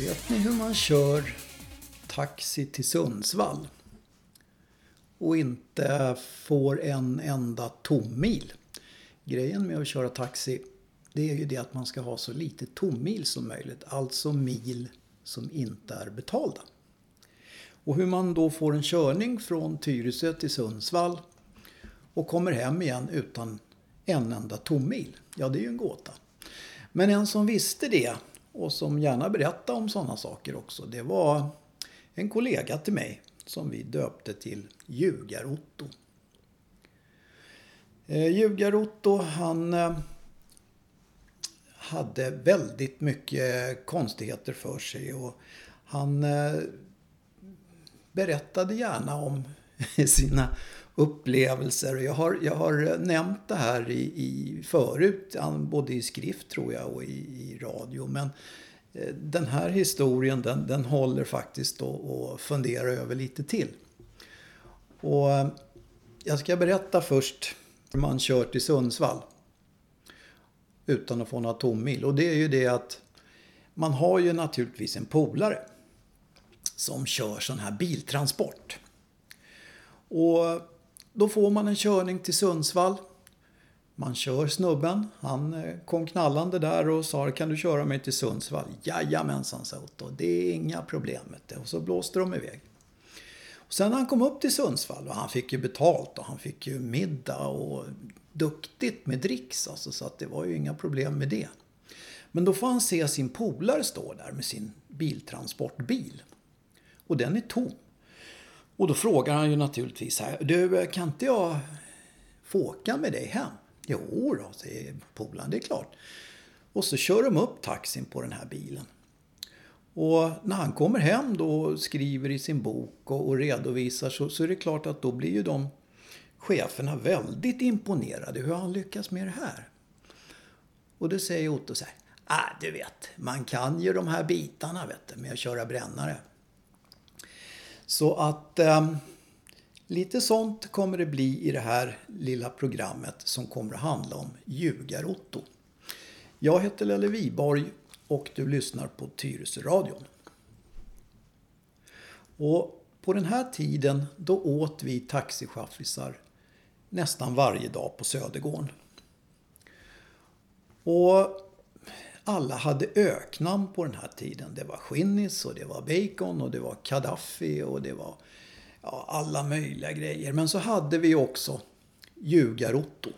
Vet ni hur man kör taxi till Sundsvall? Och inte får en enda tommil. Grejen med att köra taxi det är ju det att man ska ha så lite tommil som möjligt. Alltså mil som inte är betalda. Och hur man då får en körning från Tyresö till Sundsvall och kommer hem igen utan en enda tommil. Ja, det är ju en gåta. Men en som visste det och som gärna berättade om sådana saker också. Det var en kollega till mig som vi döpte till Ljugar-Otto. Eh, Ljugar-Otto han eh, hade väldigt mycket konstigheter för sig och han eh, berättade gärna om sina upplevelser. Jag har, jag har eh, nämnt det här i, i förut, både i skrift tror jag och i, i radio. Men eh, den här historien den, den håller faktiskt att fundera över lite till. Och eh, jag ska berätta först hur man kör till Sundsvall. Utan att få några tommil. Och det är ju det att man har ju naturligtvis en polare. Som kör sån här biltransport. Och då får man en körning till Sundsvall. Man kör snubben. Han eh, kom knallande där och sa kan du köra mig till Sundsvall? Jajamensan sa Otto. Det är inga problem. Och så blåste de iväg. Och sen när han kom upp till Sundsvall och han fick ju betalt och han fick ju middag och duktigt med dricks alltså, så att det var ju inga problem med det. Men då får han se sin polare stå där med sin biltransportbil. Och den är tom. Och då frågar han ju naturligtvis här. Du, kan inte jag få åka med dig hem? Jo då, säger polaren. Det är klart. Och så kör de upp taxin på den här bilen. Och när han kommer hem då och skriver i sin bok och, och redovisar så, så är det klart att då blir ju de cheferna väldigt imponerade. Hur har han lyckats med det här? Och då säger Otto så här. Ah, du vet, man kan ju de här bitarna vet du, med att köra brännare. Så att eh, lite sånt kommer det bli i det här lilla programmet som kommer att handla om Ljugar-Otto. Jag heter Lelle Viborg och du lyssnar på Tyresöradion. Och på den här tiden då åt vi taxichaffisar nästan varje dag på Södergården. Och alla hade öknamn på den här tiden. Det var skinnis och det var Bacon och det var kadaffi och det var ja, alla möjliga grejer. Men så hade vi också Ljugar-Otto.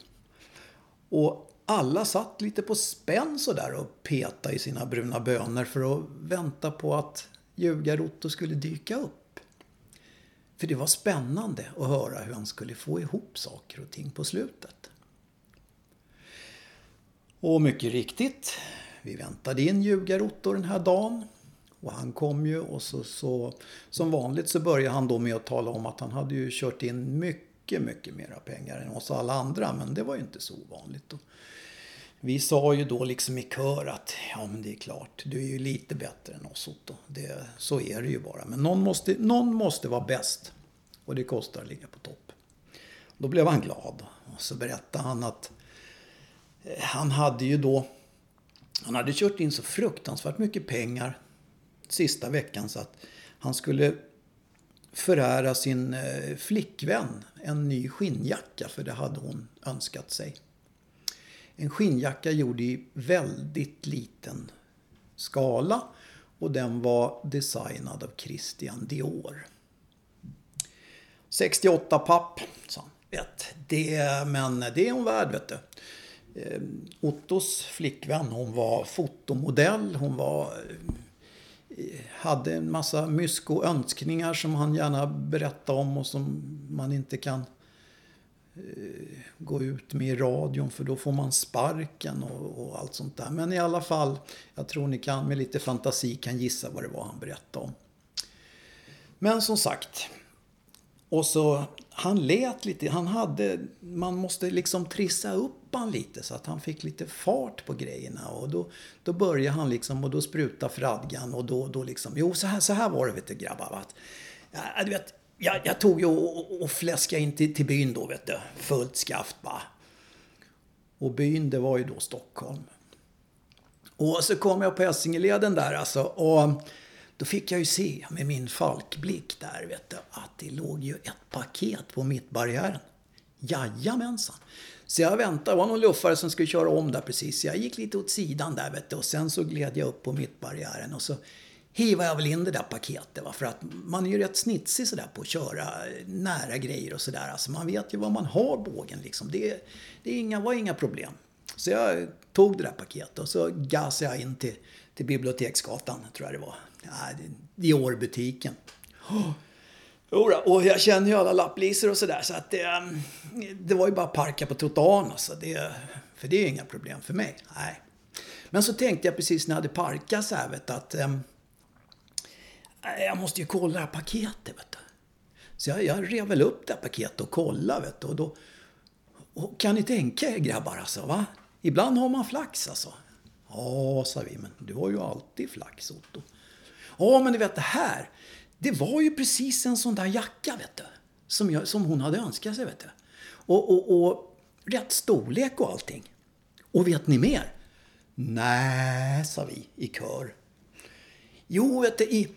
Och alla satt lite på spänn sådär och petade i sina bruna bönor för att vänta på att Ljugar-Otto skulle dyka upp. För det var spännande att höra hur han skulle få ihop saker och ting på slutet. Och mycket riktigt, vi väntade in Ljugar-Otto den här dagen. Och han kom ju och så, så som vanligt så började han då med att tala om att han hade ju kört in mycket, mycket mera pengar än oss alla andra. Men det var ju inte så ovanligt. Och vi sa ju då liksom i kör att ja men det är klart, du är ju lite bättre än oss Otto. Det, så är det ju bara. Men någon måste, någon måste vara bäst. Och det kostar att ligga på topp. Då blev han glad. Och så berättade han att eh, han hade ju då han hade kört in så fruktansvärt mycket pengar sista veckan så att han skulle förära sin eh, flickvän en ny skinnjacka för det hade hon önskat sig. En skinnjacka gjord i väldigt liten skala och den var designad av Christian Dior. 68 papp, sa han. Vet, det, men det är hon värd vet du. Eh, Ottos flickvän, hon var fotomodell, hon var eh, hade en massa mysko önskningar som han gärna berättade om och som man inte kan eh, gå ut med i radion för då får man sparken och, och, allt sånt där. Men i alla fall, jag tror ni kan med lite fantasi kan gissa vad det var han berättade om. Men som sagt, och så han lät lite, han hade, man måste liksom trissa upp han lite så att han fick lite fart på grejerna. Och då, då började han liksom och då spruta fradgan och då, då liksom, jo så här, så här var det vet du grabbar. Att, ja, du vet, jag, jag tog ju och, och, och fläskade in till, till byn då vet du, fullt skaft bara. Och byn det var ju då Stockholm. Och så kom jag på Essingeleden där alltså. Och då fick jag ju se med min falkblick där vet du, att det låg ju ett paket på mittbarriären. Jajamensan. Så jag väntade, det var någon luffare som skulle köra om där precis. Jag gick lite åt sidan där vet du, och sen så gled jag upp på mittbarriären och så hivade jag väl in det där paketet. Va? För att man är ju rätt snitsig sådär på att köra nära grejer och sådär. Alltså man vet ju var man har bågen liksom. Det, det inga, var inga problem. Så jag tog det där paketet och så gasade jag in till, till Biblioteksgatan, tror jag det var. Ja, Dior-butiken. Oh. Jodå, Och jag känner ju alla lapplisor och sådär. Så att det, ehm, det var ju bara att parka på trottoaren. Alltså. Det, för det är ju inga problem för mig. Nej. Men så tänkte jag precis när jag hade parkat så här, vet du, att ehm, eh, jag måste ju kolla det här paketet. Vet du. Så jag, jag rev väl upp det här paketet och kollade. Vet du, och då, och kan ni tänka er grabbar alltså, va? Ibland har man flax alltså. Ja, sa vi, men du har ju alltid flax Otto. Ja, men du vet det här. Det var ju precis en sån där jacka, vet du. Som, jag, som hon hade önskat sig, vet du. Och, och, och rätt storlek och allting. Och vet ni mer? Nej, sa vi i kör. Jo, vet du, i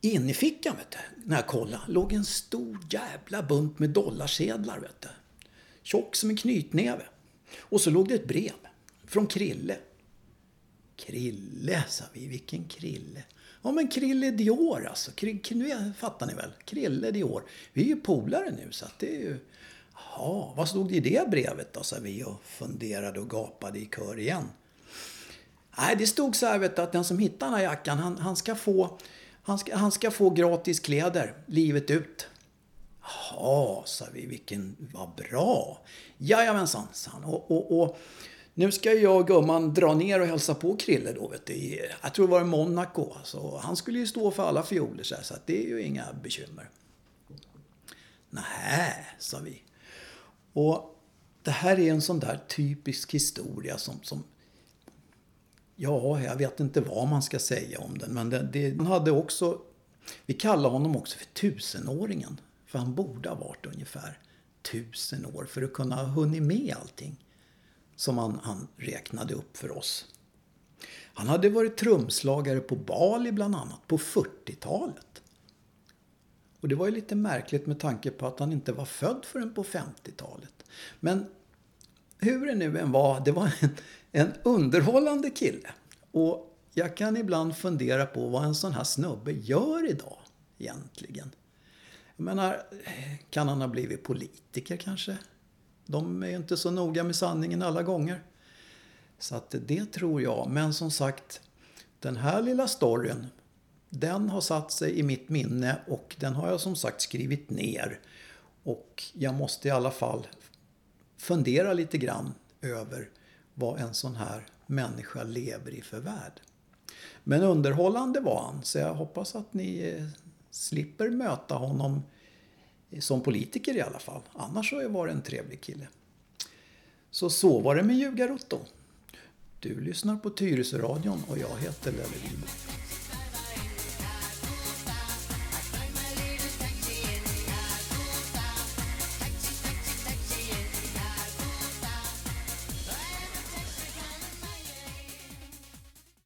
innerfickan, vet du, när jag kollade, låg en stor jävla bunt med dollarsedlar, vet du. Tjock som en knytnäve. Och så låg det ett brev från Krille. Krille, sa vi. Vilken Krille? Ja, men Krille Dior alltså. Nu fattar ni väl? Krille Dior. Vi är ju polare nu så att det är ju... Jaha, vad stod det i det brevet då? sa vi och funderade och gapade i kör igen. Nej, det stod så här vet du, att den som hittar den här jackan, han, han, ska få, han, ska, han ska få gratis kläder livet ut. Jaha, sa vi, vilken, vad bra. Jajamensan, sa han. Och, och, och nu ska jag och gumman dra ner och hälsa på Krille då, vet du. Jag tror det var i Monaco. Så han skulle ju stå för alla fioler så, här, så det är ju inga bekymmer. Nej, sa vi. Och det här är en sån där typisk historia som, som Ja, jag vet inte vad man ska säga om den. Men det, det, han hade också... Vi kallar honom också för tusenåringen. För han borde ha varit ungefär tusen år för att kunna ha hunnit med allting som han, han räknade upp för oss. Han hade varit trumslagare på Bali bland annat på 40-talet. Och det var ju lite märkligt med tanke på att han inte var född förrän på 50-talet. Men hur det nu än var, det var en, en underhållande kille. Och jag kan ibland fundera på vad en sån här snubbe gör idag egentligen. Jag menar, kan han ha blivit politiker kanske? De är inte så noga med sanningen alla gånger. Så att det tror jag. Men som sagt, den här lilla storyn, den har satt sig i mitt minne och den har jag som sagt skrivit ner. Och jag måste i alla fall fundera lite grann över vad en sån här människa lever i för värld. Men underhållande var han, så jag hoppas att ni eh, slipper möta honom som politiker i alla fall. Annars så var det en trevlig kille. Så så var det med Ljugarotto. Du lyssnar på Tyresöradion och jag heter Lelle